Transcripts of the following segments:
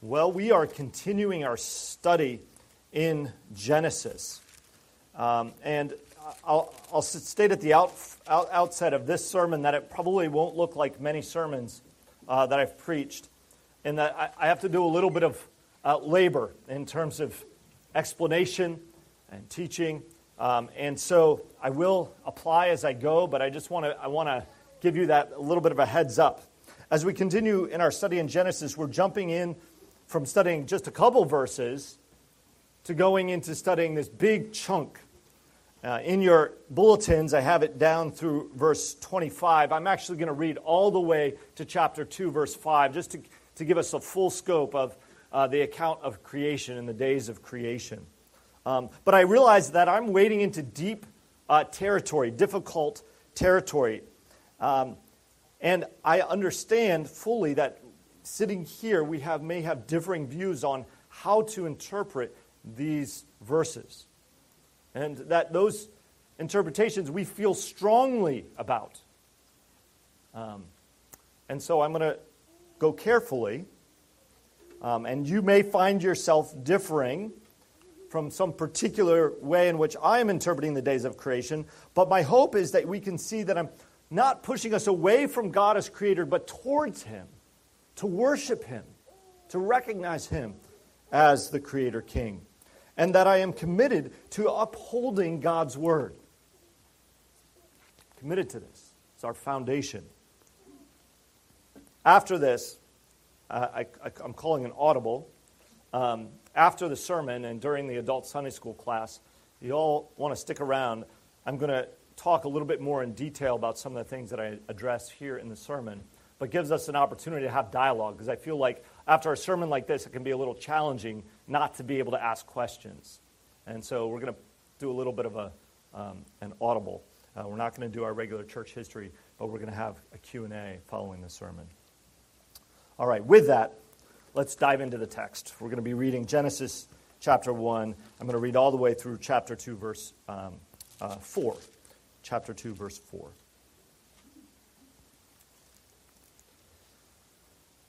Well, we are continuing our study in Genesis. Um, and I'll, I'll, state at the out, out, outset of this sermon that it probably won't look like many sermons uh, that I've preached, and that I, I, have to do a little bit of uh, labor in terms of explanation and teaching. Um, and so I will apply as I go, but I just want to I want to give you that a little bit of a heads up. As we continue in our study in Genesis, we're jumping in from studying just a couple verses to going into studying this big chunk. Uh, in your bulletins, I have it down through verse 25. I'm actually going to read all the way to chapter 2, verse 5, just to, to give us a full scope of uh, the account of creation and the days of creation. Um, but I realize that I'm wading into deep uh, territory, difficult territory. Um, and I understand fully that sitting here, we have, may have differing views on how to interpret these verses. And that those interpretations we feel strongly about. Um, and so I'm going to go carefully. Um, and you may find yourself differing from some particular way in which I am interpreting the days of creation. But my hope is that we can see that I'm not pushing us away from God as creator, but towards Him to worship Him, to recognize Him as the Creator King, and that I am committed to upholding God's Word. Committed to this. It's our foundation. After this, uh, I, am calling an audible. Um, after the sermon and during the adult Sunday school class, you all want to stick around. I'm going to talk a little bit more in detail about some of the things that I address here in the sermon but gives us an opportunity to have dialogue because I feel like after a sermon like this, it can be a little challenging not to be able to ask questions. And so we're going to do a little bit of a, um, an audible. Uh, we're not going to do our regular church history, but we're going to have a Q&A following the sermon. All right, with that, let's dive into the text. We're going to be reading Genesis chapter 1. I'm going to read all the way through chapter 2, verse um, uh, 4. Chapter 2, verse 4.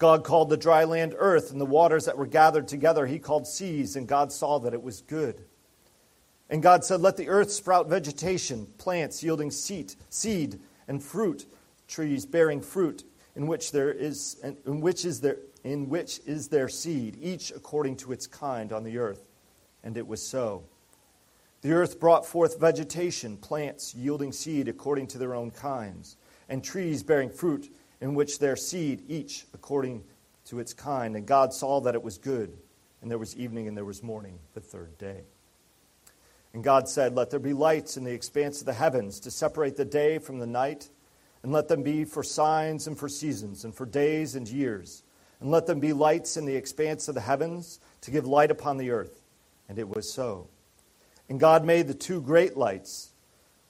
God called the dry land earth, and the waters that were gathered together he called seas, and God saw that it was good. And God said, Let the earth sprout vegetation, plants yielding seed, seed and fruit, trees bearing fruit, in which there is in which is there in which is their seed, each according to its kind on the earth. And it was so. The earth brought forth vegetation, plants yielding seed according to their own kinds, and trees bearing fruit in which their seed, each according to its kind. And God saw that it was good. And there was evening and there was morning the third day. And God said, Let there be lights in the expanse of the heavens to separate the day from the night, and let them be for signs and for seasons, and for days and years. And let them be lights in the expanse of the heavens to give light upon the earth. And it was so. And God made the two great lights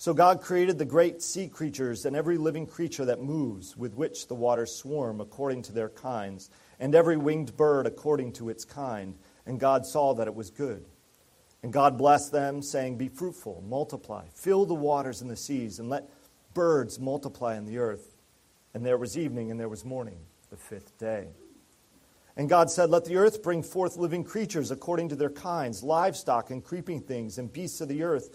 So God created the great sea creatures and every living creature that moves, with which the waters swarm according to their kinds, and every winged bird according to its kind. And God saw that it was good. And God blessed them, saying, Be fruitful, multiply, fill the waters and the seas, and let birds multiply in the earth. And there was evening and there was morning, the fifth day. And God said, Let the earth bring forth living creatures according to their kinds, livestock and creeping things, and beasts of the earth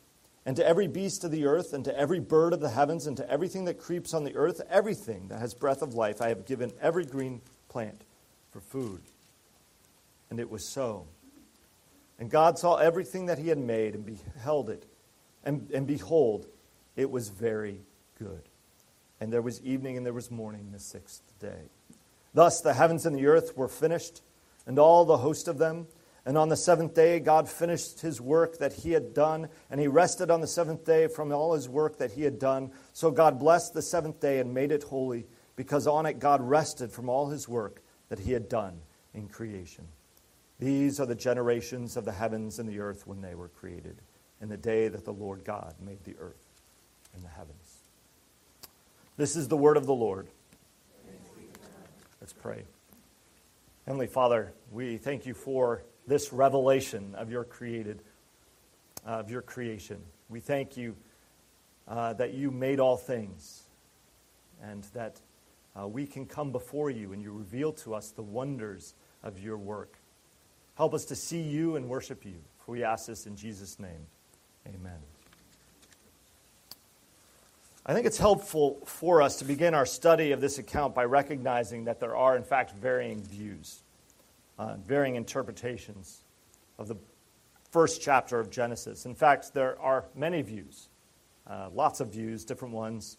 And to every beast of the earth, and to every bird of the heavens, and to everything that creeps on the earth, everything that has breath of life, I have given every green plant for food. And it was so. And God saw everything that he had made and beheld it. And, and behold, it was very good. And there was evening and there was morning the sixth day. Thus the heavens and the earth were finished, and all the host of them. And on the seventh day, God finished his work that he had done, and he rested on the seventh day from all his work that he had done. So God blessed the seventh day and made it holy, because on it God rested from all his work that he had done in creation. These are the generations of the heavens and the earth when they were created, in the day that the Lord God made the earth and the heavens. This is the word of the Lord. Let's pray. Heavenly Father, we thank you for this revelation of your created, uh, of your creation. We thank you uh, that you made all things and that uh, we can come before you and you reveal to us the wonders of your work. Help us to see you and worship you. For we ask this in Jesus' name. Amen. I think it's helpful for us to begin our study of this account by recognizing that there are, in fact, varying views, uh, varying interpretations of the first chapter of Genesis. In fact, there are many views, uh, lots of views, different ones,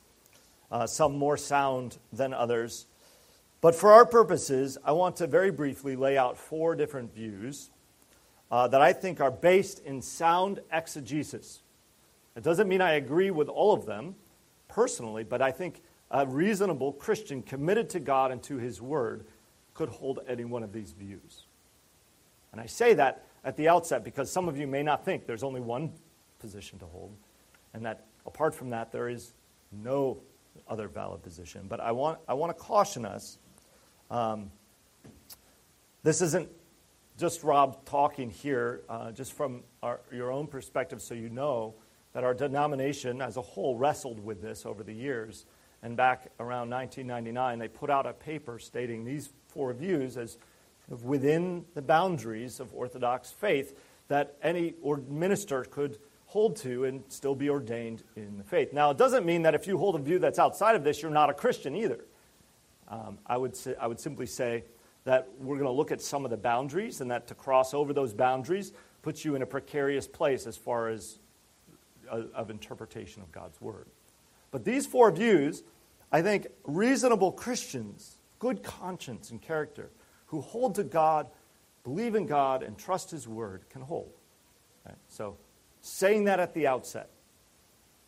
uh, some more sound than others. But for our purposes, I want to very briefly lay out four different views uh, that I think are based in sound exegesis. It doesn't mean I agree with all of them personally, but I think a reasonable Christian committed to God and to His Word could hold any one of these views. And I say that at the outset because some of you may not think there's only one position to hold, and that apart from that, there is no other valid position. But I want, I want to caution us um, this isn't just Rob talking here, uh, just from our, your own perspective, so you know that our denomination as a whole wrestled with this over the years. And back around 1999, they put out a paper stating these four views as within the boundaries of Orthodox faith that any minister could hold to and still be ordained in the faith. Now, it doesn't mean that if you hold a view that's outside of this, you're not a Christian either. Um, I, would say, I would simply say that we're going to look at some of the boundaries, and that to cross over those boundaries puts you in a precarious place as far as of interpretation of God's Word. But these four views, I think reasonable Christians, good conscience and character, who hold to God, believe in God, and trust His Word can hold. Right? So, saying that at the outset,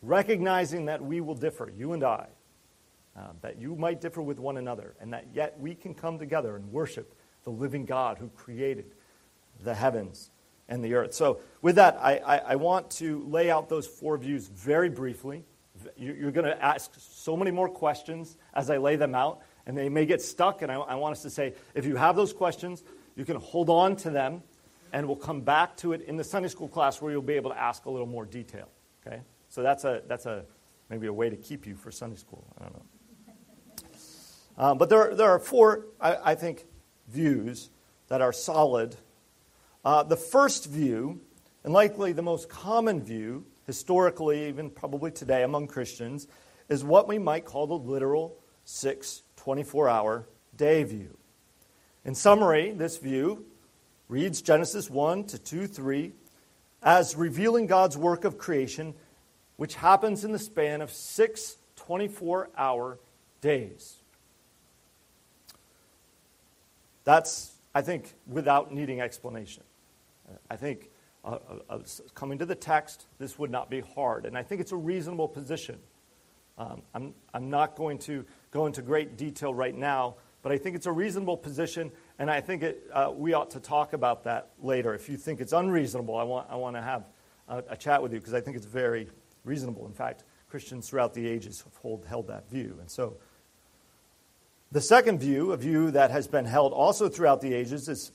recognizing that we will differ, you and I, uh, that you might differ with one another, and that yet we can come together and worship the living God who created the heavens and the earth. So, with that, I, I, I want to lay out those four views very briefly. You're going to ask so many more questions as I lay them out, and they may get stuck. And I, I want us to say if you have those questions, you can hold on to them, and we'll come back to it in the Sunday school class where you'll be able to ask a little more detail. Okay? So, that's, a, that's a, maybe a way to keep you for Sunday school. I don't know. Um, but there, there are four, I, I think, views that are solid uh, the first view, and likely the most common view, historically, even probably today among Christians, is what we might call the literal 6 24 hour day view. In summary, this view reads Genesis 1 to 2 3 as revealing God's work of creation, which happens in the span of six 24 hour days. That's, I think, without needing explanation. I think uh, uh, coming to the text, this would not be hard. And I think it's a reasonable position. Um, I'm, I'm not going to go into great detail right now, but I think it's a reasonable position, and I think it, uh, we ought to talk about that later. If you think it's unreasonable, I want, I want to have a, a chat with you because I think it's very reasonable. In fact, Christians throughout the ages have hold, held that view. And so, the second view, a view that has been held also throughout the ages, is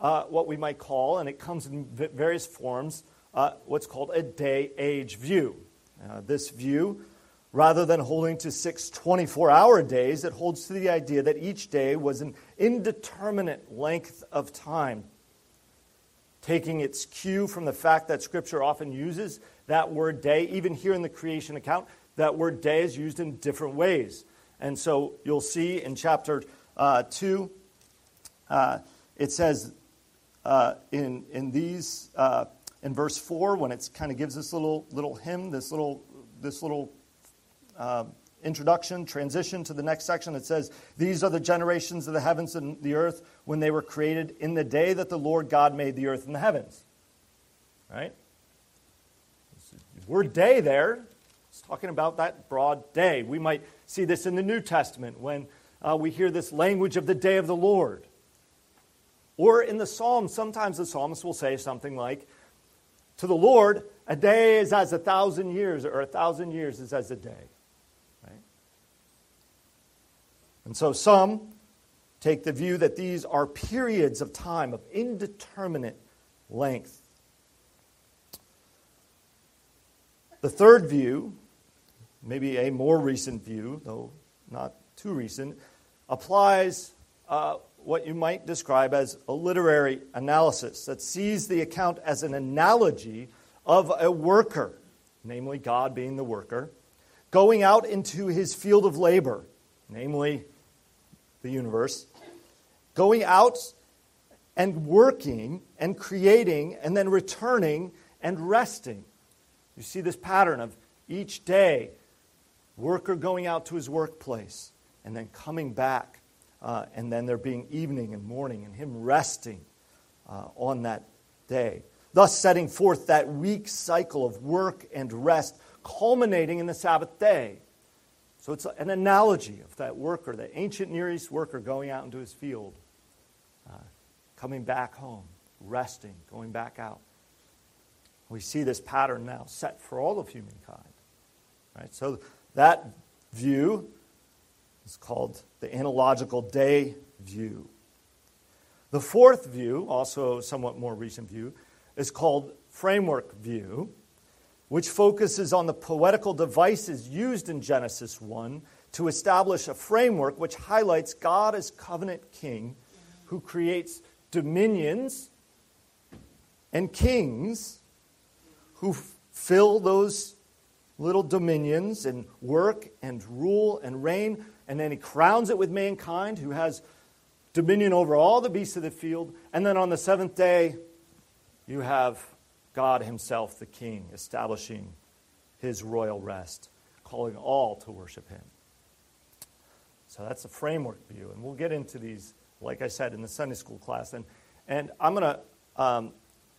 uh, what we might call, and it comes in various forms, uh, what's called a day age view. Uh, this view, rather than holding to six 24 hour days, it holds to the idea that each day was an indeterminate length of time, taking its cue from the fact that Scripture often uses that word day, even here in the creation account, that word day is used in different ways. And so you'll see in chapter uh, 2, uh, it says uh, in, in these, uh, in verse 4, when it kind of gives this little, little hymn, this little, this little uh, introduction, transition to the next section, it says, These are the generations of the heavens and the earth when they were created in the day that the Lord God made the earth and the heavens. Right? word day there, it's talking about that broad day. We might see this in the New Testament when uh, we hear this language of the day of the Lord. Or in the Psalms, sometimes the psalmist will say something like, To the Lord, a day is as a thousand years, or a thousand years is as a day. Right? And so some take the view that these are periods of time of indeterminate length. The third view, maybe a more recent view, though not too recent, applies uh, what you might describe as a literary analysis that sees the account as an analogy of a worker, namely God being the worker, going out into his field of labor, namely the universe, going out and working and creating and then returning and resting. You see this pattern of each day, worker going out to his workplace and then coming back uh, and then there being evening and morning, and him resting uh, on that day. Thus, setting forth that week cycle of work and rest, culminating in the Sabbath day. So, it's an analogy of that worker, that ancient Near East worker going out into his field, uh, coming back home, resting, going back out. We see this pattern now set for all of humankind. Right? So, that view is called the analogical day view. The fourth view, also somewhat more recent view, is called framework view, which focuses on the poetical devices used in Genesis 1 to establish a framework which highlights God as covenant king who creates dominions and kings who fill those little dominions and work and rule and reign and then he crowns it with mankind, who has dominion over all the beasts of the field. And then on the seventh day, you have God Himself, the King, establishing His royal rest, calling all to worship Him. So that's a framework view. And we'll get into these, like I said, in the Sunday school class. And, and I'm going to um,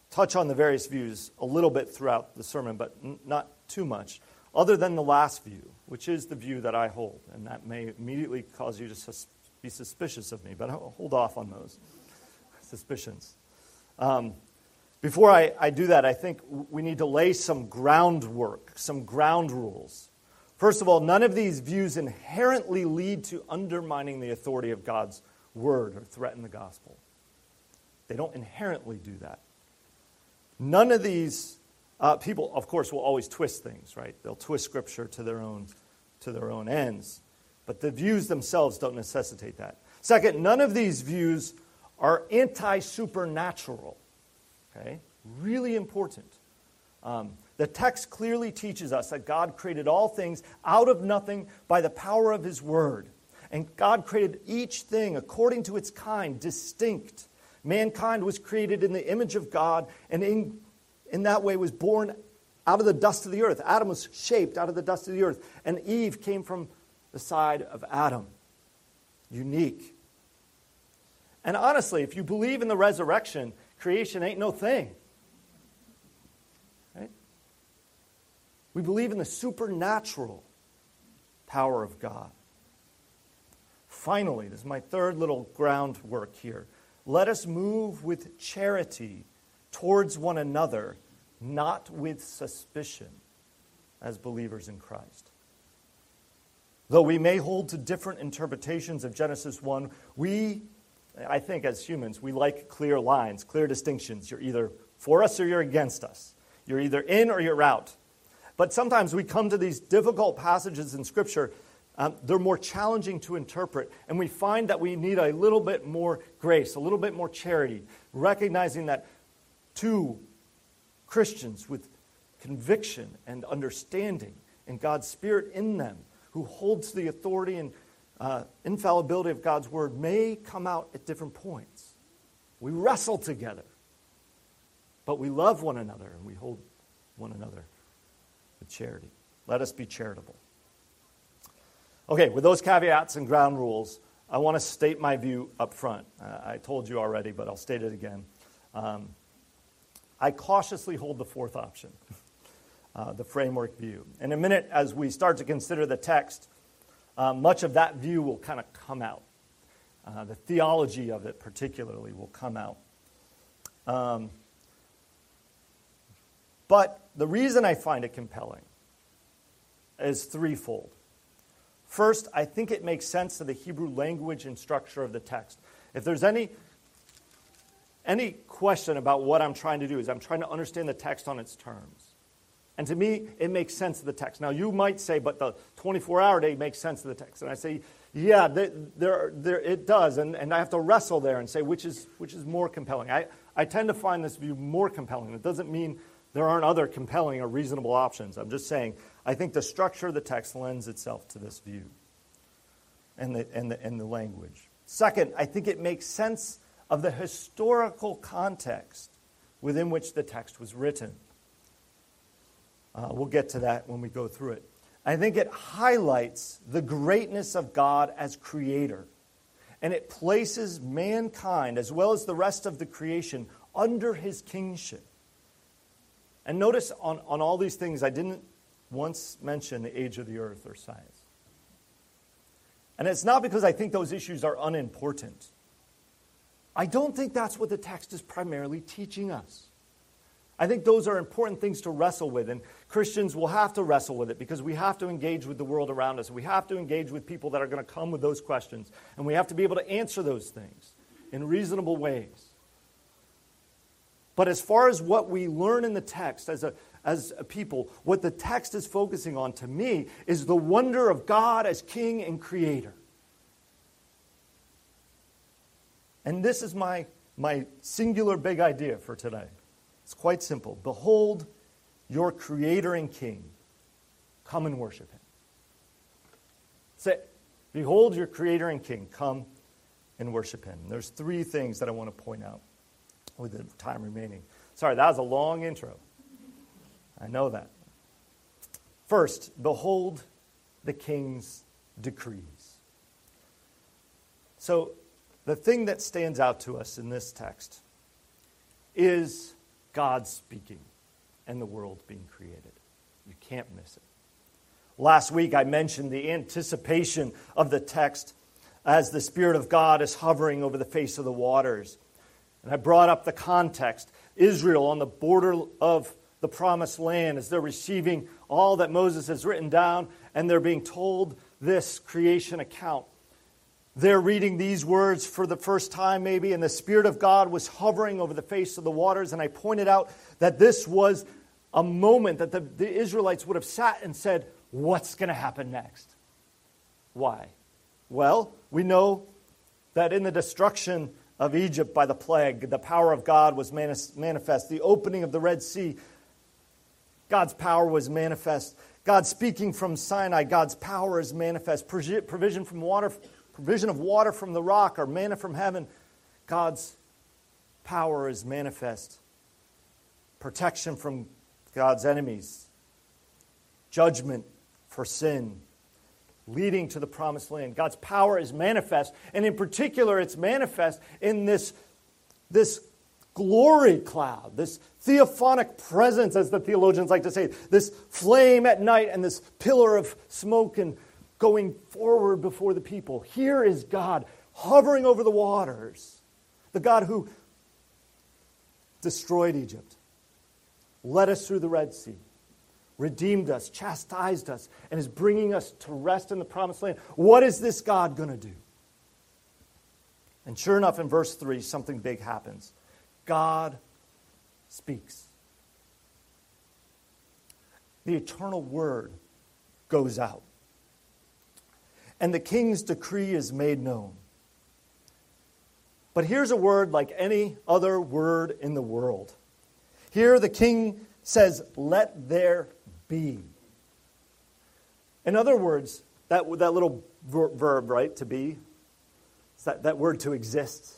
touch on the various views a little bit throughout the sermon, but n- not too much other than the last view, which is the view that I hold. And that may immediately cause you to sus- be suspicious of me, but I'll hold off on those suspicions. Um, before I, I do that, I think we need to lay some groundwork, some ground rules. First of all, none of these views inherently lead to undermining the authority of God's word or threaten the gospel. They don't inherently do that. None of these uh, people, of course, will always twist things, right? They'll twist Scripture to their own to their own ends, but the views themselves don't necessitate that. Second, none of these views are anti-supernatural. Okay, really important. Um, The text clearly teaches us that God created all things out of nothing by the power of His Word. And God created each thing according to its kind, distinct. Mankind was created in the image of God, and in, in that way was born out of the dust of the earth. Adam was shaped out of the dust of the earth, and Eve came from the side of Adam. Unique. And honestly, if you believe in the resurrection, creation ain't no thing. Right? We believe in the supernatural power of God. Finally, this is my third little groundwork here. Let us move with charity towards one another, not with suspicion, as believers in Christ. Though we may hold to different interpretations of Genesis 1, we, I think as humans, we like clear lines, clear distinctions. You're either for us or you're against us. You're either in or you're out. But sometimes we come to these difficult passages in Scripture. Um, they're more challenging to interpret, and we find that we need a little bit more grace, a little bit more charity, recognizing that two Christians with conviction and understanding and God's Spirit in them who holds the authority and uh, infallibility of God's word may come out at different points. We wrestle together, but we love one another and we hold one another with charity. Let us be charitable. Okay, with those caveats and ground rules, I want to state my view up front. Uh, I told you already, but I'll state it again. Um, I cautiously hold the fourth option. Uh, the framework view. In a minute, as we start to consider the text, uh, much of that view will kind of come out. Uh, the theology of it, particularly, will come out. Um, but the reason I find it compelling is threefold. First, I think it makes sense to the Hebrew language and structure of the text. If there's any any question about what I'm trying to do is I'm trying to understand the text on its terms. And to me, it makes sense of the text. Now, you might say, but the 24 hour day makes sense of the text. And I say, yeah, it does. And, and I have to wrestle there and say, which is, which is more compelling? I, I tend to find this view more compelling. It doesn't mean there aren't other compelling or reasonable options. I'm just saying, I think the structure of the text lends itself to this view and the, and the, and the language. Second, I think it makes sense of the historical context within which the text was written. Uh, we'll get to that when we go through it. I think it highlights the greatness of God as creator. And it places mankind, as well as the rest of the creation, under his kingship. And notice on, on all these things, I didn't once mention the age of the earth or science. And it's not because I think those issues are unimportant. I don't think that's what the text is primarily teaching us. I think those are important things to wrestle with, and Christians will have to wrestle with it because we have to engage with the world around us. We have to engage with people that are going to come with those questions, and we have to be able to answer those things in reasonable ways. But as far as what we learn in the text as a, as a people, what the text is focusing on to me is the wonder of God as King and Creator. And this is my, my singular big idea for today. It's quite simple. Behold your Creator and King. Come and worship Him. Say, Behold your Creator and King. Come and worship Him. There's three things that I want to point out with the time remaining. Sorry, that was a long intro. I know that. First, behold the King's decrees. So, the thing that stands out to us in this text is God speaking and the world being created. You can't miss it. Last week, I mentioned the anticipation of the text as the Spirit of God is hovering over the face of the waters. And I brought up the context Israel on the border of the promised land as they're receiving all that Moses has written down and they're being told this creation account they're reading these words for the first time, maybe, and the Spirit of God was hovering over the face of the waters. And I pointed out that this was a moment that the, the Israelites would have sat and said, What's going to happen next? Why? Well, we know that in the destruction of Egypt by the plague, the power of God was manifest. The opening of the Red Sea, God's power was manifest. God speaking from Sinai, God's power is manifest. Provision from water, provision of water from the rock or manna from heaven, God's power is manifest. Protection from God's enemies, judgment for sin, leading to the promised land. God's power is manifest, and in particular, it's manifest in this, this glory cloud, this theophanic presence, as the theologians like to say, this flame at night and this pillar of smoke and going forward before the people. Here is God hovering over the waters, the God who destroyed Egypt, led us through the Red Sea, redeemed us, chastised us, and is bringing us to rest in the promised land. What is this God going to do? And sure enough, in verse 3, something big happens. God speaks. The eternal word goes out. And the king's decree is made known. But here's a word like any other word in the world. Here the king says, Let there be. In other words, that, that little ver- verb, right, to be, that, that word to exist.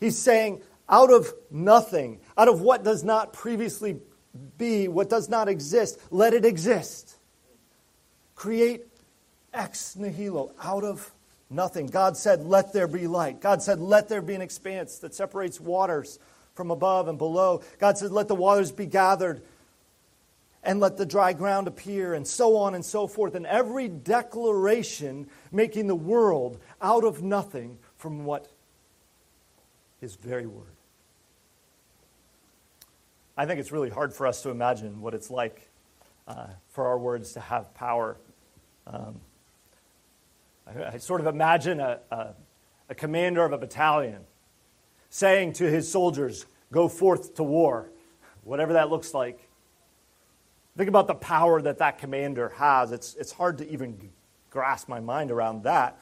He's saying, out of nothing, out of what does not previously be, what does not exist, let it exist. Create ex nihilo, out of nothing. God said, Let there be light. God said, Let there be an expanse that separates waters from above and below. God said, Let the waters be gathered and let the dry ground appear, and so on and so forth. And every declaration making the world out of nothing from what? His very word. I think it's really hard for us to imagine what it's like uh, for our words to have power. Um, I, I, sort of imagine a, a, a commander of a battalion saying to his soldiers, Go forth to war, whatever that looks like. Think about the power that that commander has. It's, it's hard to even grasp my mind around that.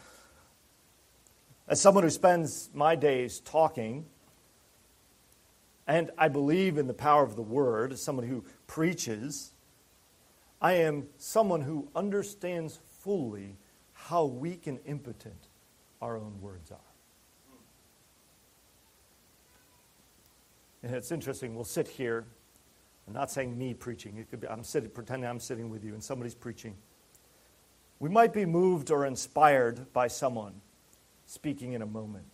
As someone who spends my days talking, and I believe in the power of the word as someone who preaches. I am someone who understands fully how weak and impotent our own words are. And it's interesting, we'll sit here. I'm not saying me preaching. It could be I'm sitting, pretending I'm sitting with you and somebody's preaching. We might be moved or inspired by someone speaking in a moment.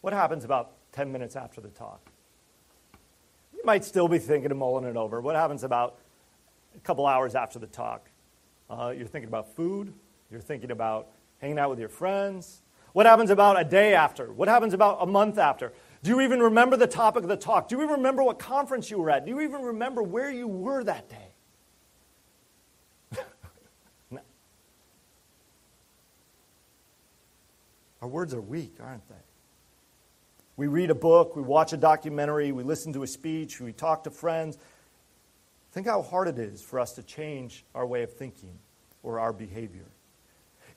What happens about 10 minutes after the talk? You might still be thinking of mulling it over. What happens about a couple hours after the talk? Uh, you're thinking about food. You're thinking about hanging out with your friends. What happens about a day after? What happens about a month after? Do you even remember the topic of the talk? Do you even remember what conference you were at? Do you even remember where you were that day? no. Our words are weak, aren't they? We read a book, we watch a documentary, we listen to a speech, we talk to friends. Think how hard it is for us to change our way of thinking or our behavior.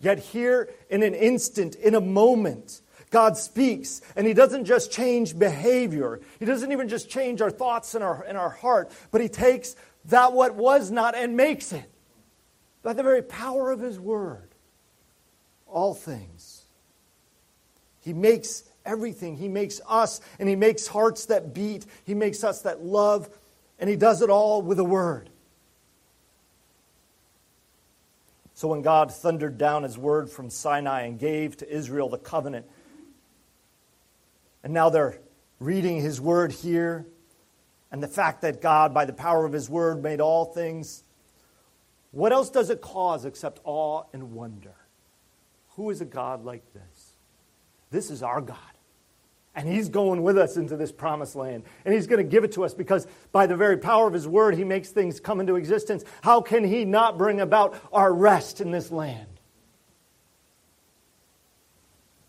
Yet, here in an instant, in a moment, God speaks, and He doesn't just change behavior. He doesn't even just change our thoughts and our, in our heart, but He takes that what was not and makes it by the very power of His Word. All things. He makes everything. He makes us, and He makes hearts that beat. He makes us that love, and He does it all with a word. So when God thundered down His word from Sinai and gave to Israel the covenant, and now they're reading His word here, and the fact that God, by the power of His word, made all things, what else does it cause except awe and wonder? Who is a God like this? This is our God. And he's going with us into this promised land. And he's going to give it to us because by the very power of his word, he makes things come into existence. How can he not bring about our rest in this land?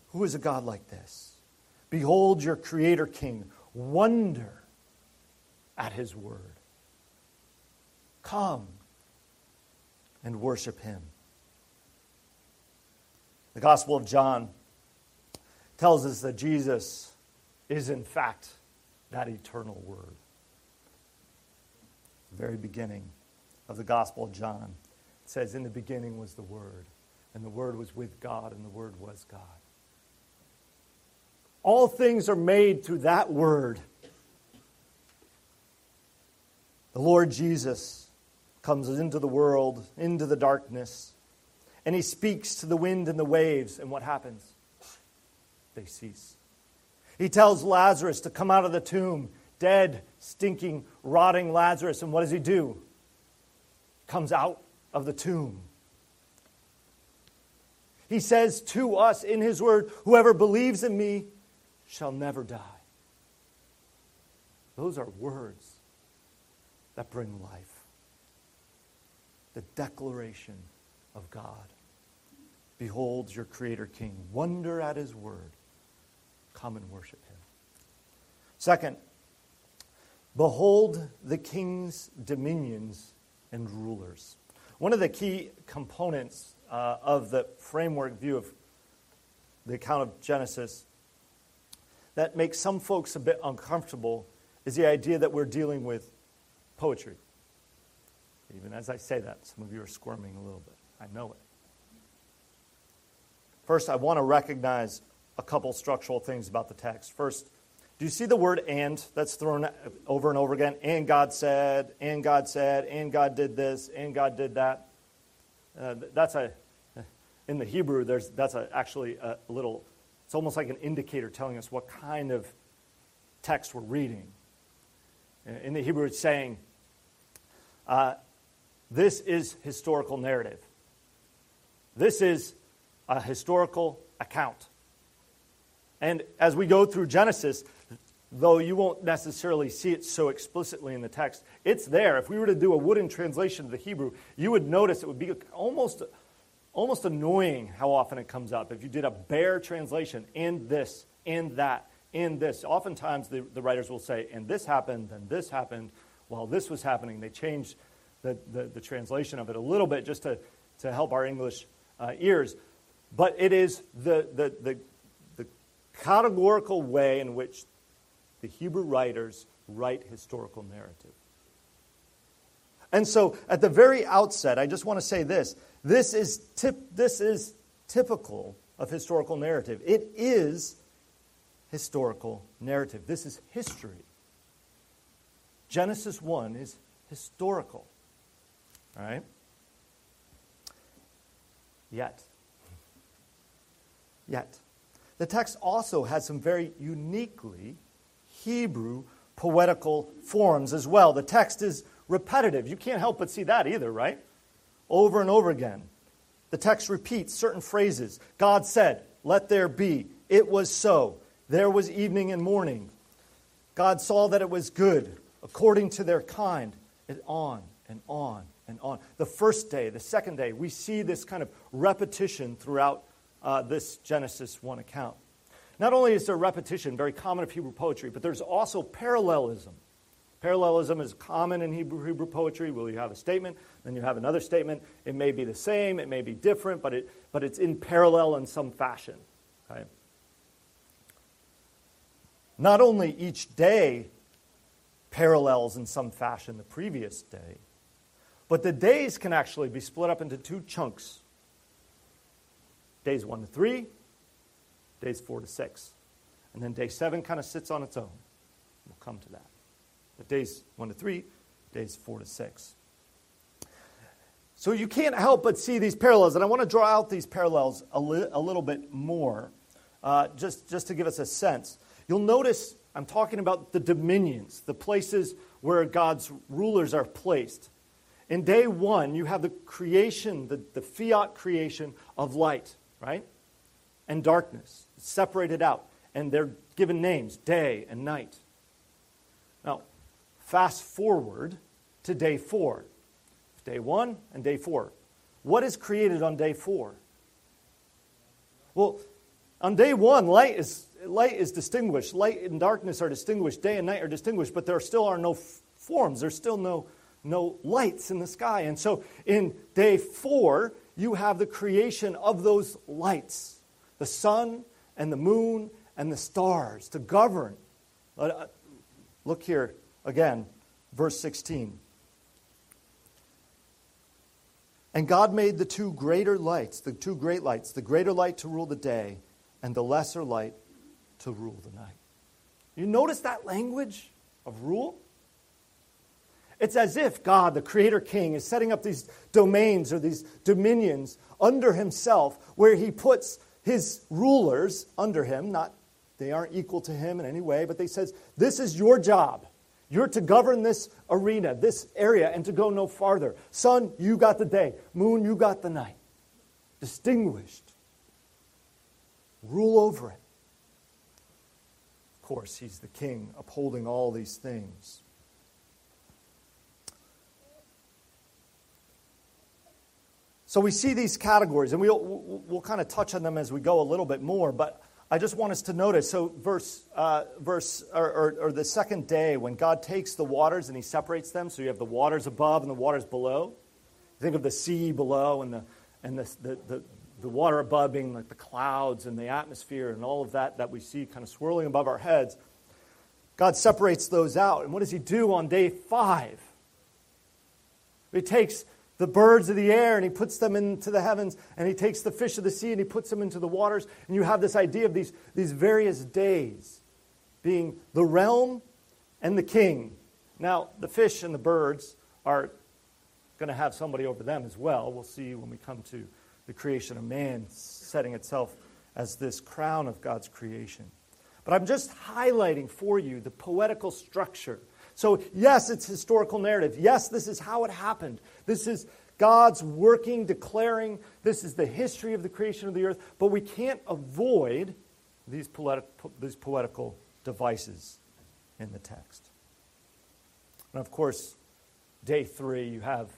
Who is a God like this? Behold your creator king. Wonder at his word. Come and worship him. The Gospel of John tells us that Jesus is, in fact, that eternal Word. The very beginning of the Gospel of John. It says, In the beginning was the Word, and the Word was with God, and the Word was God. All things are made through that Word. The Lord Jesus comes into the world, into the darkness, and he speaks to the wind and the waves, and what happens? They cease. He tells Lazarus to come out of the tomb, dead, stinking, rotting Lazarus, and what does he do? Comes out of the tomb. He says to us in his word, Whoever believes in me shall never die. Those are words that bring life. The declaration of God. Behold your Creator King. Wonder at his word. Come and worship him. Second, behold the king's dominions and rulers. One of the key components uh, of the framework view of the account of Genesis that makes some folks a bit uncomfortable is the idea that we're dealing with poetry. Even as I say that, some of you are squirming a little bit. I know it. First, I want to recognize a couple structural things about the text. First, do you see the word and that's thrown over and over again? And God said, and God said, and God did this, and God did that. Uh, that's a, in the Hebrew, there's, that's a, actually a little, it's almost like an indicator telling us what kind of text we're reading. In the Hebrew, it's saying, uh, this is historical narrative. This is a historical account. And as we go through Genesis, though you won't necessarily see it so explicitly in the text, it's there. If we were to do a wooden translation of the Hebrew, you would notice it would be almost, almost annoying how often it comes up. If you did a bare translation, and this, and that, and this, oftentimes the, the writers will say, and this happened, and this happened, while this was happening. They changed the, the, the translation of it a little bit just to, to help our English uh, ears. But it is the, the, the, the categorical way in which the Hebrew writers write historical narrative. And so, at the very outset, I just want to say this this is, tip, this is typical of historical narrative. It is historical narrative. This is history. Genesis 1 is historical. All right? Yet, yet, the text also has some very uniquely Hebrew poetical forms as well. The text is repetitive. You can't help but see that either, right? Over and over again. The text repeats certain phrases. God said, Let there be. It was so. There was evening and morning. God saw that it was good, according to their kind, and on and on and on. The first day, the second day, we see this kind of repetition throughout uh, this Genesis 1 account. Not only is there repetition, very common of Hebrew poetry, but there's also parallelism. Parallelism is common in Hebrew, Hebrew poetry. Will you have a statement, then you have another statement. It may be the same, it may be different, but, it, but it's in parallel in some fashion. Okay? Not only each day parallels in some fashion the previous day, but the days can actually be split up into two chunks days 1 to 3, days 4 to 6. And then day 7 kind of sits on its own. We'll come to that. But days 1 to 3, days 4 to 6. So you can't help but see these parallels, and I want to draw out these parallels a, li- a little bit more, uh, just, just to give us a sense. You'll notice I'm talking about the dominions, the places where God's rulers are placed. In day one, you have the creation, the, the fiat creation of light, right? And darkness, separated out. And they're given names day and night. Now, fast forward to day four. Day one and day four. What is created on day four? Well, on day one, light is, light is distinguished. Light and darkness are distinguished. Day and night are distinguished, but there still are no f- forms. There's still no no lights in the sky. And so in day four, you have the creation of those lights the sun and the moon and the stars to govern. Uh, look here again, verse 16. And God made the two greater lights, the two great lights, the greater light to rule the day and the lesser light to rule the night. You notice that language of rule? It's as if God, the Creator King, is setting up these domains or these dominions under Himself where He puts His rulers under Him. Not, they aren't equal to Him in any way, but He says, This is your job. You're to govern this arena, this area, and to go no farther. Sun, you got the day. Moon, you got the night. Distinguished. Rule over it. Of course, he's the king, upholding all these things. So we see these categories, and we'll, we'll kind of touch on them as we go a little bit more, but I just want us to notice. So, verse, uh, verse or, or, or, the second day, when God takes the waters and He separates them, so you have the waters above and the waters below. Think of the sea below and the and the, the, the, the water above being like the clouds and the atmosphere and all of that that we see kind of swirling above our heads. God separates those out. And what does He do on day five? He takes the birds of the air and he puts them into the heavens and he takes the fish of the sea and he puts them into the waters and you have this idea of these, these various days being the realm and the king now the fish and the birds are going to have somebody over them as well we'll see when we come to the creation of man setting itself as this crown of god's creation but i'm just highlighting for you the poetical structure so, yes, it's historical narrative. Yes, this is how it happened. This is God's working, declaring. This is the history of the creation of the earth, but we can't avoid these, poetic, these poetical devices in the text. And of course, day three, you have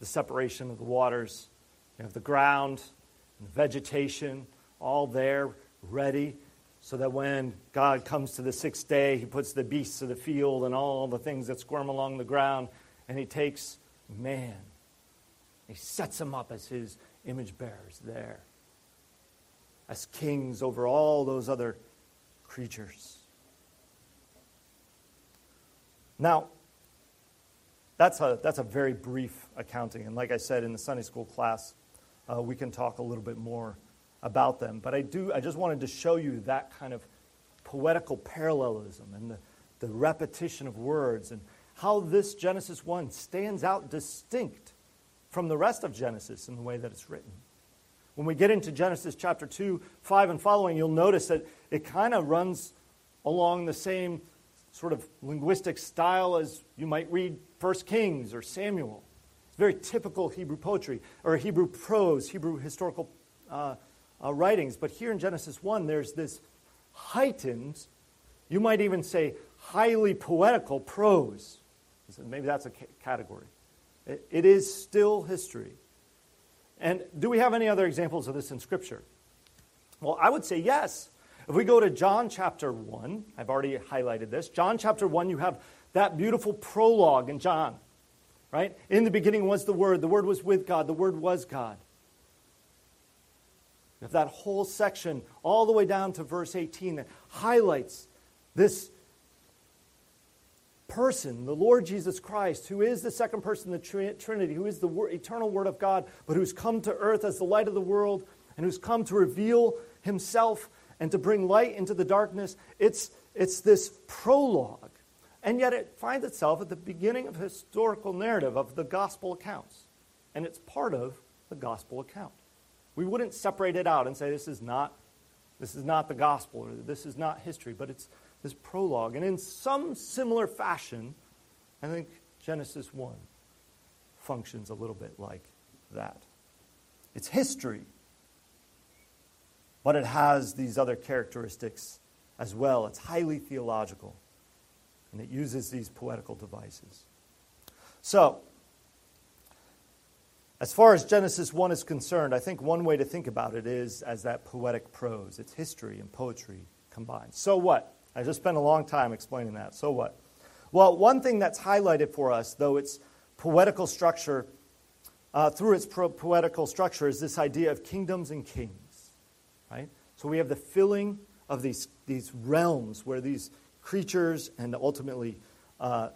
the separation of the waters, you have the ground and the vegetation all there, ready so that when God comes to the sixth day, he puts the beasts of the field and all the things that squirm along the ground, and he takes man. He sets them up as his image bearers there, as kings over all those other creatures. Now, that's a, that's a very brief accounting. And like I said in the Sunday school class, uh, we can talk a little bit more about them. But I do I just wanted to show you that kind of poetical parallelism and the, the repetition of words and how this Genesis 1 stands out distinct from the rest of Genesis in the way that it's written. When we get into Genesis chapter 2, 5, and following, you'll notice that it kind of runs along the same sort of linguistic style as you might read 1 Kings or Samuel. It's very typical Hebrew poetry, or Hebrew prose, Hebrew historical uh, uh, writings. But here in Genesis 1, there's this heightened, you might even say highly poetical prose. Maybe that's a category. It, it is still history. And do we have any other examples of this in Scripture? Well, I would say yes. If we go to John chapter 1, I've already highlighted this. John chapter 1, you have that beautiful prologue in John, right? In the beginning was the Word, the Word was with God, the Word was God. You have that whole section all the way down to verse 18 that highlights this person, the Lord Jesus Christ, who is the second person of the Trinity, who is the eternal Word of God, but who's come to earth as the light of the world and who's come to reveal himself and to bring light into the darkness. It's, it's this prologue. And yet it finds itself at the beginning of historical narrative of the gospel accounts. And it's part of the gospel account. We wouldn't separate it out and say this is not this is not the gospel or this is not history, but it's this prologue. And in some similar fashion, I think Genesis 1 functions a little bit like that. It's history, but it has these other characteristics as well. It's highly theological, and it uses these poetical devices. So, as far as Genesis 1 is concerned, I think one way to think about it is as that poetic prose. It's history and poetry combined. So what? I just spent a long time explaining that. So what? Well, one thing that's highlighted for us, though it's poetical structure, uh, through its pro- poetical structure, is this idea of kingdoms and kings. Right? So we have the filling of these, these realms where these creatures and ultimately uh,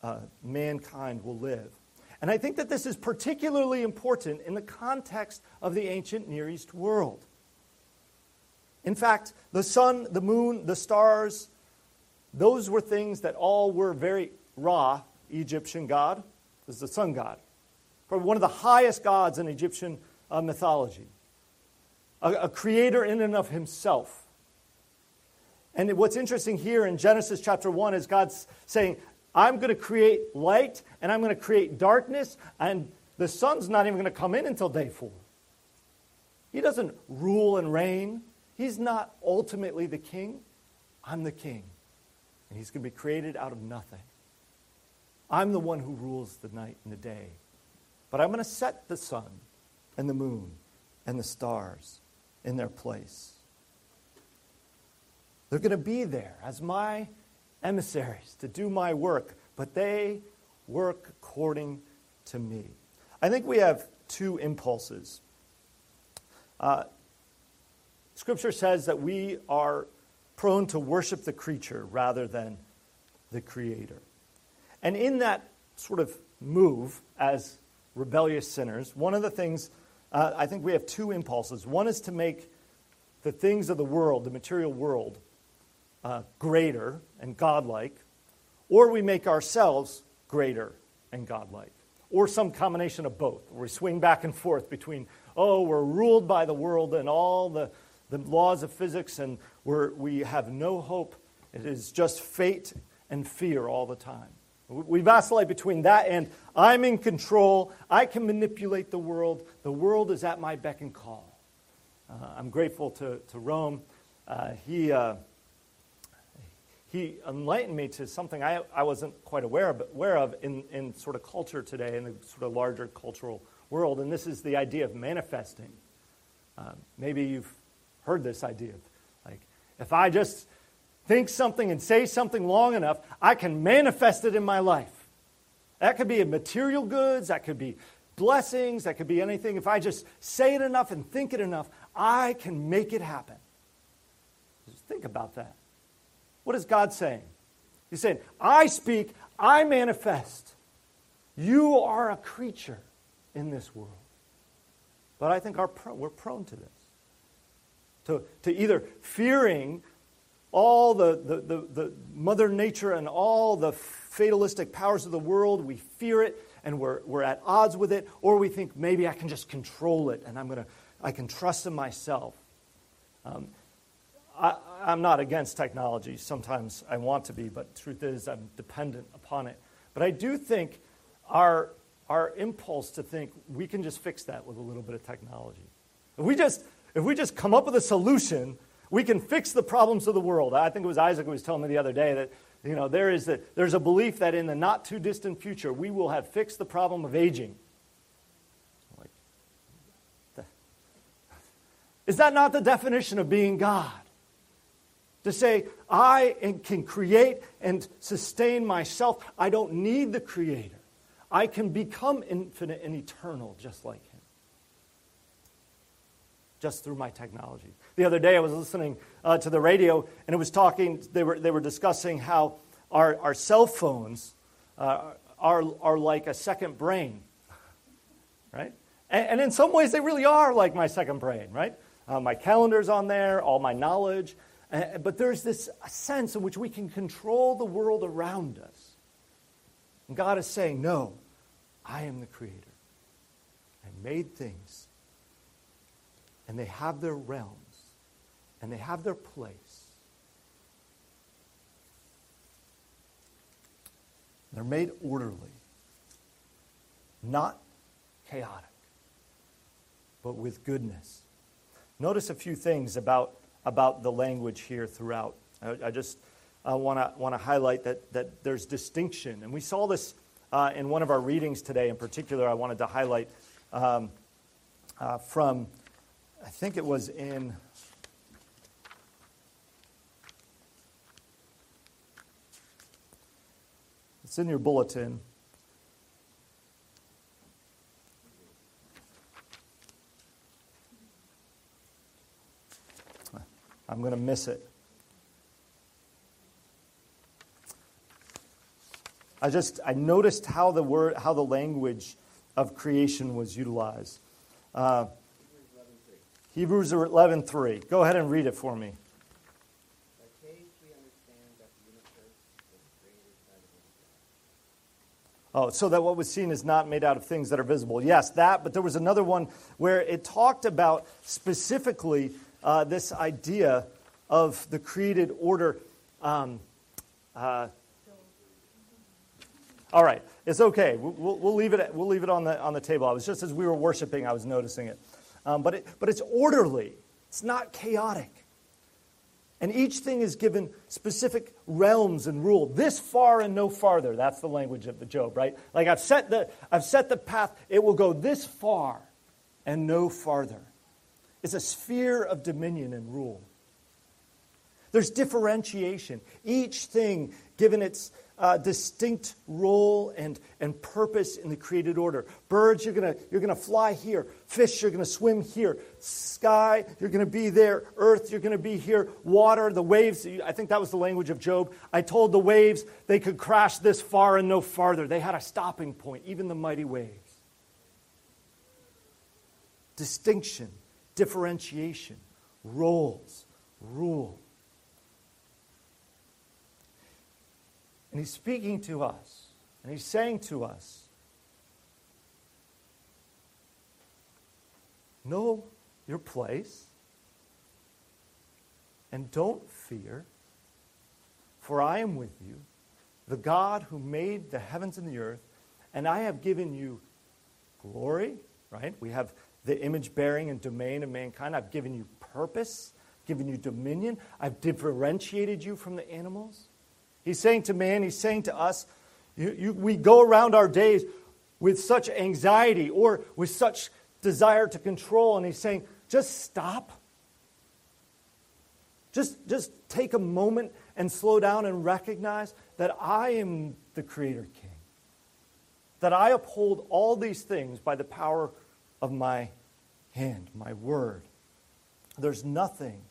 uh, mankind will live. And I think that this is particularly important in the context of the ancient Near East world. In fact, the sun, the moon, the stars, those were things that all were very Ra, Egyptian god, is the sun god. Probably one of the highest gods in Egyptian uh, mythology. A, a creator in and of himself. And what's interesting here in Genesis chapter 1 is God's saying, I'm going to create light and I'm going to create darkness, and the sun's not even going to come in until day four. He doesn't rule and reign. He's not ultimately the king. I'm the king. And he's going to be created out of nothing. I'm the one who rules the night and the day. But I'm going to set the sun and the moon and the stars in their place. They're going to be there as my emissaries to do my work, but they work according to me. I think we have two impulses. Uh, scripture says that we are prone to worship the creature rather than the creator. And in that sort of move as rebellious sinners, one of the things uh, I think we have two impulses. One is to make the things of the world, the material world, uh, greater and godlike, or we make ourselves greater and godlike, or some combination of both. We swing back and forth between, oh, we're ruled by the world and all the, the laws of physics, and we have no hope. It is just fate and fear all the time. We vacillate between that and I'm in control. I can manipulate the world. The world is at my beck and call. Uh, I'm grateful to, to Rome. Uh, he, uh, he enlightened me to something I, I wasn't quite aware of, aware of in, in sort of culture today, in the sort of larger cultural world, and this is the idea of manifesting. Uh, maybe you've heard this idea of, like, if I just think something and say something long enough, I can manifest it in my life. That could be material goods, that could be blessings, that could be anything. If I just say it enough and think it enough, I can make it happen. Just think about that. What is God saying? He's saying, I speak, I manifest. You are a creature in this world. But I think our, we're prone to this. To, to either fearing all the, the, the, the, Mother Nature and all the fatalistic powers of the world, we fear it and we're, we're at odds with it, or we think maybe I can just control it and I'm gonna, I can trust in myself. Um, I, I'm not against technology. Sometimes I want to be, but truth is, I'm dependent upon it. But I do think our, our impulse to think we can just fix that with a little bit of technology. If we just, if we just come up with a solution, we can fix the problems of the world. I think it was Isaac who was telling me the other day that you know, there is a, there's a belief that in the not too distant future, we will have fixed the problem of aging. Like, is that not the definition of being God? To say, I can create and sustain myself. I don't need the Creator. I can become infinite and eternal just like Him. Just through my technology. The other day I was listening uh, to the radio and it was talking, they were, they were discussing how our, our cell phones uh, are, are like a second brain, right? And, and, in some ways they really are like my second brain, right? Uh, my calendar's on there, all my knowledge. Uh, but there's this sense in which we can control the world around us. And God is saying, No, I am the creator. I made things. And they have their realms. And they have their place. They're made orderly, not chaotic, but with goodness. Notice a few things about about the language here throughout. I, I just uh, want to highlight that that there's distinction, and we saw this uh, in one of our readings today. In particular, I wanted to highlight um, uh, from I think it was in. It's in your bulletin. I'm going to miss it. I just I noticed how the word how the language of creation was utilized. Uh, Hebrews 11:3. Go ahead and read it for me. Oh, so that what was seen is not made out of things that are visible. Yes, that, but there was another one where it talked about specifically uh, this idea of the created order. Um, uh, all right, it's okay. We'll, we'll, leave it. We'll leave it on the on the table. I was just as we were worshiping, I was noticing it. Um, but it, but it's orderly. It's not chaotic. And each thing is given specific realms and rule. This far and no farther. That's the language of the Job, right? Like I've set the I've set the path. It will go this far and no farther. It's a sphere of dominion and rule. There's differentiation. Each thing given its uh, distinct role and, and purpose in the created order. Birds, you're going you're gonna fly here. Fish, you're going to swim here. Sky, you're going to be there. Earth, you're going to be here. Water, the waves, I think that was the language of Job. I told the waves they could crash this far and no farther. They had a stopping point, even the mighty waves. Distinction, differentiation, roles, rule. And he's speaking to us, and he's saying to us, Know your place, and don't fear, for I am with you, the God who made the heavens and the earth, and I have given you glory, right? We have the image bearing and domain of mankind. I've given you purpose, given you dominion. I've differentiated you from the animals. He's saying to man, he's saying to us, you, you, we go around our days with such anxiety or with such desire to control, and he's saying, just stop. Just, just take a moment and slow down and recognize that I am the Creator King. That I uphold all these things by the power of my hand, my word. There's nothing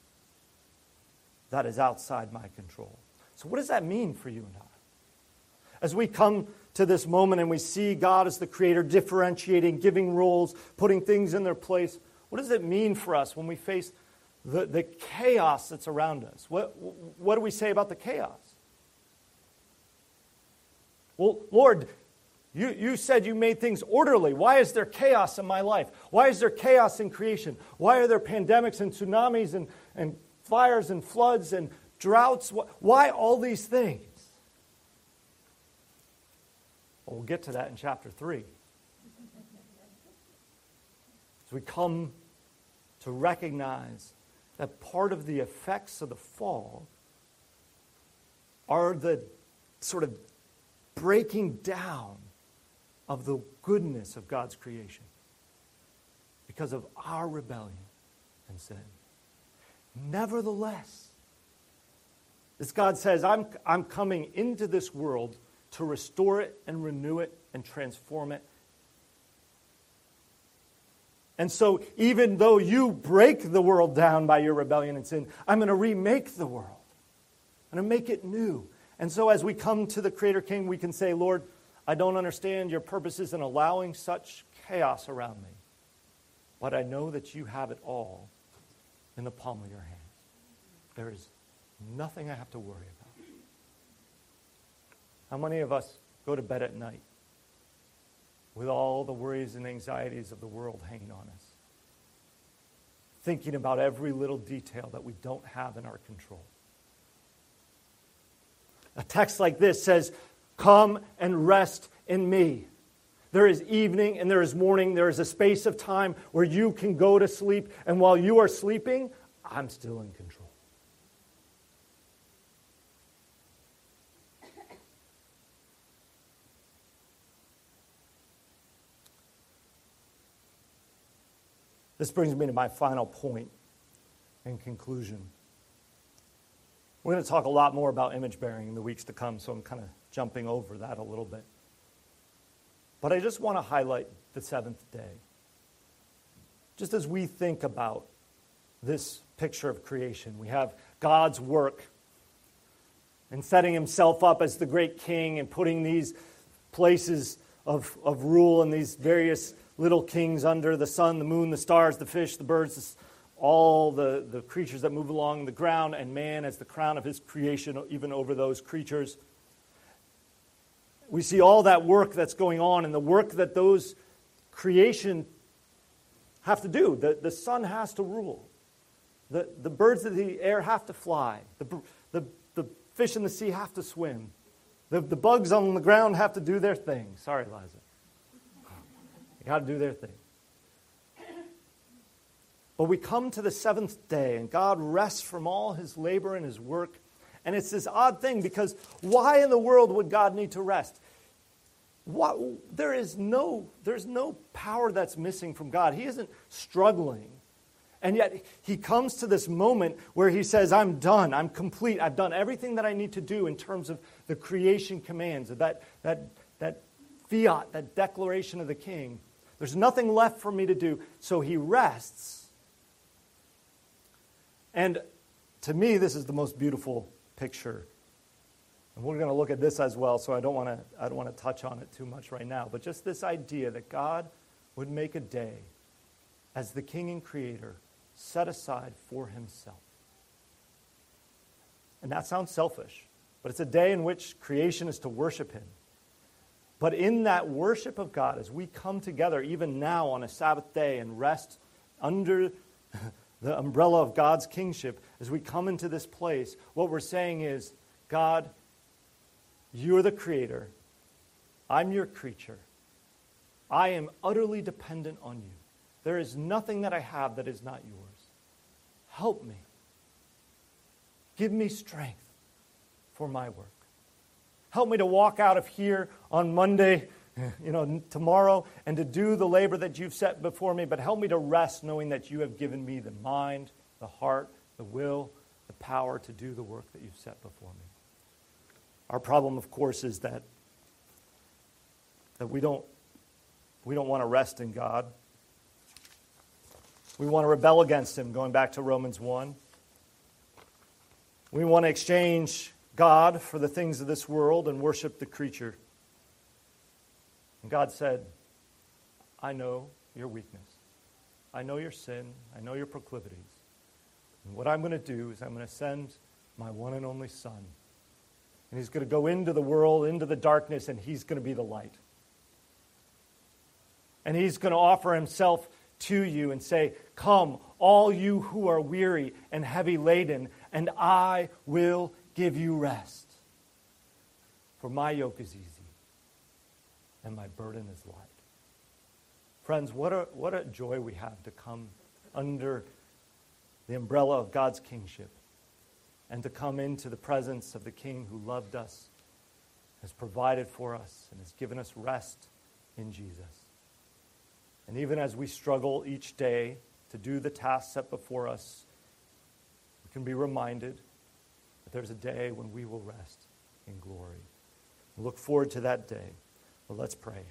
that is outside my control. So, what does that mean for you and I? As we come to this moment and we see God as the creator, differentiating, giving rules, putting things in their place, what does it mean for us when we face the, the chaos that's around us? What, what do we say about the chaos? Well, Lord, you, you said you made things orderly. Why is there chaos in my life? Why is there chaos in creation? Why are there pandemics and tsunamis and, and fires and floods and droughts. Why all these things? Well, we'll get to that in chapter 3. As we come to recognize that part of the effects of the fall are the sort of breaking down of the goodness of God's creation because of our rebellion and sin. Nevertheless, as God says, I'm, I'm coming into this world to restore it and renew it and transform it. And so, even though you break the world down by your rebellion and sin, I'm going to remake the world. I'm going to make it new. And so, as we come to the Creator King, we can say, Lord, I don't understand your purposes in allowing such chaos around me, but I know that you have it all in the palm of your hand. There is Nothing I have to worry about. How many of us go to bed at night with all the worries and anxieties of the world hanging on us? Thinking about every little detail that we don't have in our control. A text like this says, Come and rest in me. There is evening and there is morning. There is a space of time where you can go to sleep. And while you are sleeping, I'm still in control. This brings me to my final point and conclusion. We're going to talk a lot more about image bearing in the weeks to come, so I'm kind of jumping over that a little bit. But I just want to highlight the seventh day. Just as we think about this picture of creation, we have God's work and setting himself up as the great king and putting these places of, of rule and these various little kings under the sun, the moon, the stars, the fish, the birds, all the, the creatures that move along the ground, and man as the crown of his creation, even over those creatures. We see all that work that's going on and the work that those creation have to do. The, the sun has to rule. The, the birds of the air have to fly. The, the, the fish in the sea have to swim. The, the bugs on the ground have to do their thing. Sorry, Liza. They got to do their thing. But we come to the seventh day, and God rests from all his labor and his work. And it's this odd thing because why in the world would God need to rest? What, there is no, there's no power that's missing from God. He isn't struggling. And yet, he comes to this moment where he says, I'm done. I'm complete. I've done everything that I need to do in terms of the creation commands, that, that, that fiat, that declaration of the king. There's nothing left for me to do. So he rests. And to me, this is the most beautiful picture. And we're going to look at this as well, so I don't want to I don't want to touch on it too much right now, but just this idea that God would make a day as the king and creator set aside for himself. And that sounds selfish, but it's a day in which creation is to worship him. But in that worship of God, as we come together, even now on a Sabbath day, and rest under the umbrella of God's kingship, as we come into this place, what we're saying is, God, you're the creator. I'm your creature. I am utterly dependent on you. There is nothing that I have that is not yours. Help me. Give me strength for my work. Help me to walk out of here on Monday, you know, tomorrow, and to do the labor that you've set before me, but help me to rest knowing that you have given me the mind, the heart, the will, the power to do the work that you've set before me. Our problem, of course, is that, that we don't, we don't want to rest in God. We want to rebel against Him, going back to Romans 1. We want to exchange God for the things of this world and worship the creature. And God said, I know your weakness. I know your sin. I know your proclivities. And what I'm going to do is I'm going to send my one and only Son. And he's going to go into the world, into the darkness, and he's going to be the light. And he's going to offer himself to you and say, Come, all you who are weary and heavy laden, and I will give you rest. For my yoke is easy and my burden is light. Friends, what a, what a joy we have to come under the umbrella of God's kingship and to come into the presence of the King who loved us, has provided for us, and has given us rest in Jesus. And even as we struggle each day to do the tasks set before us, we can be reminded that there's a day when we will rest in glory. look forward to that day. Well, let's pray.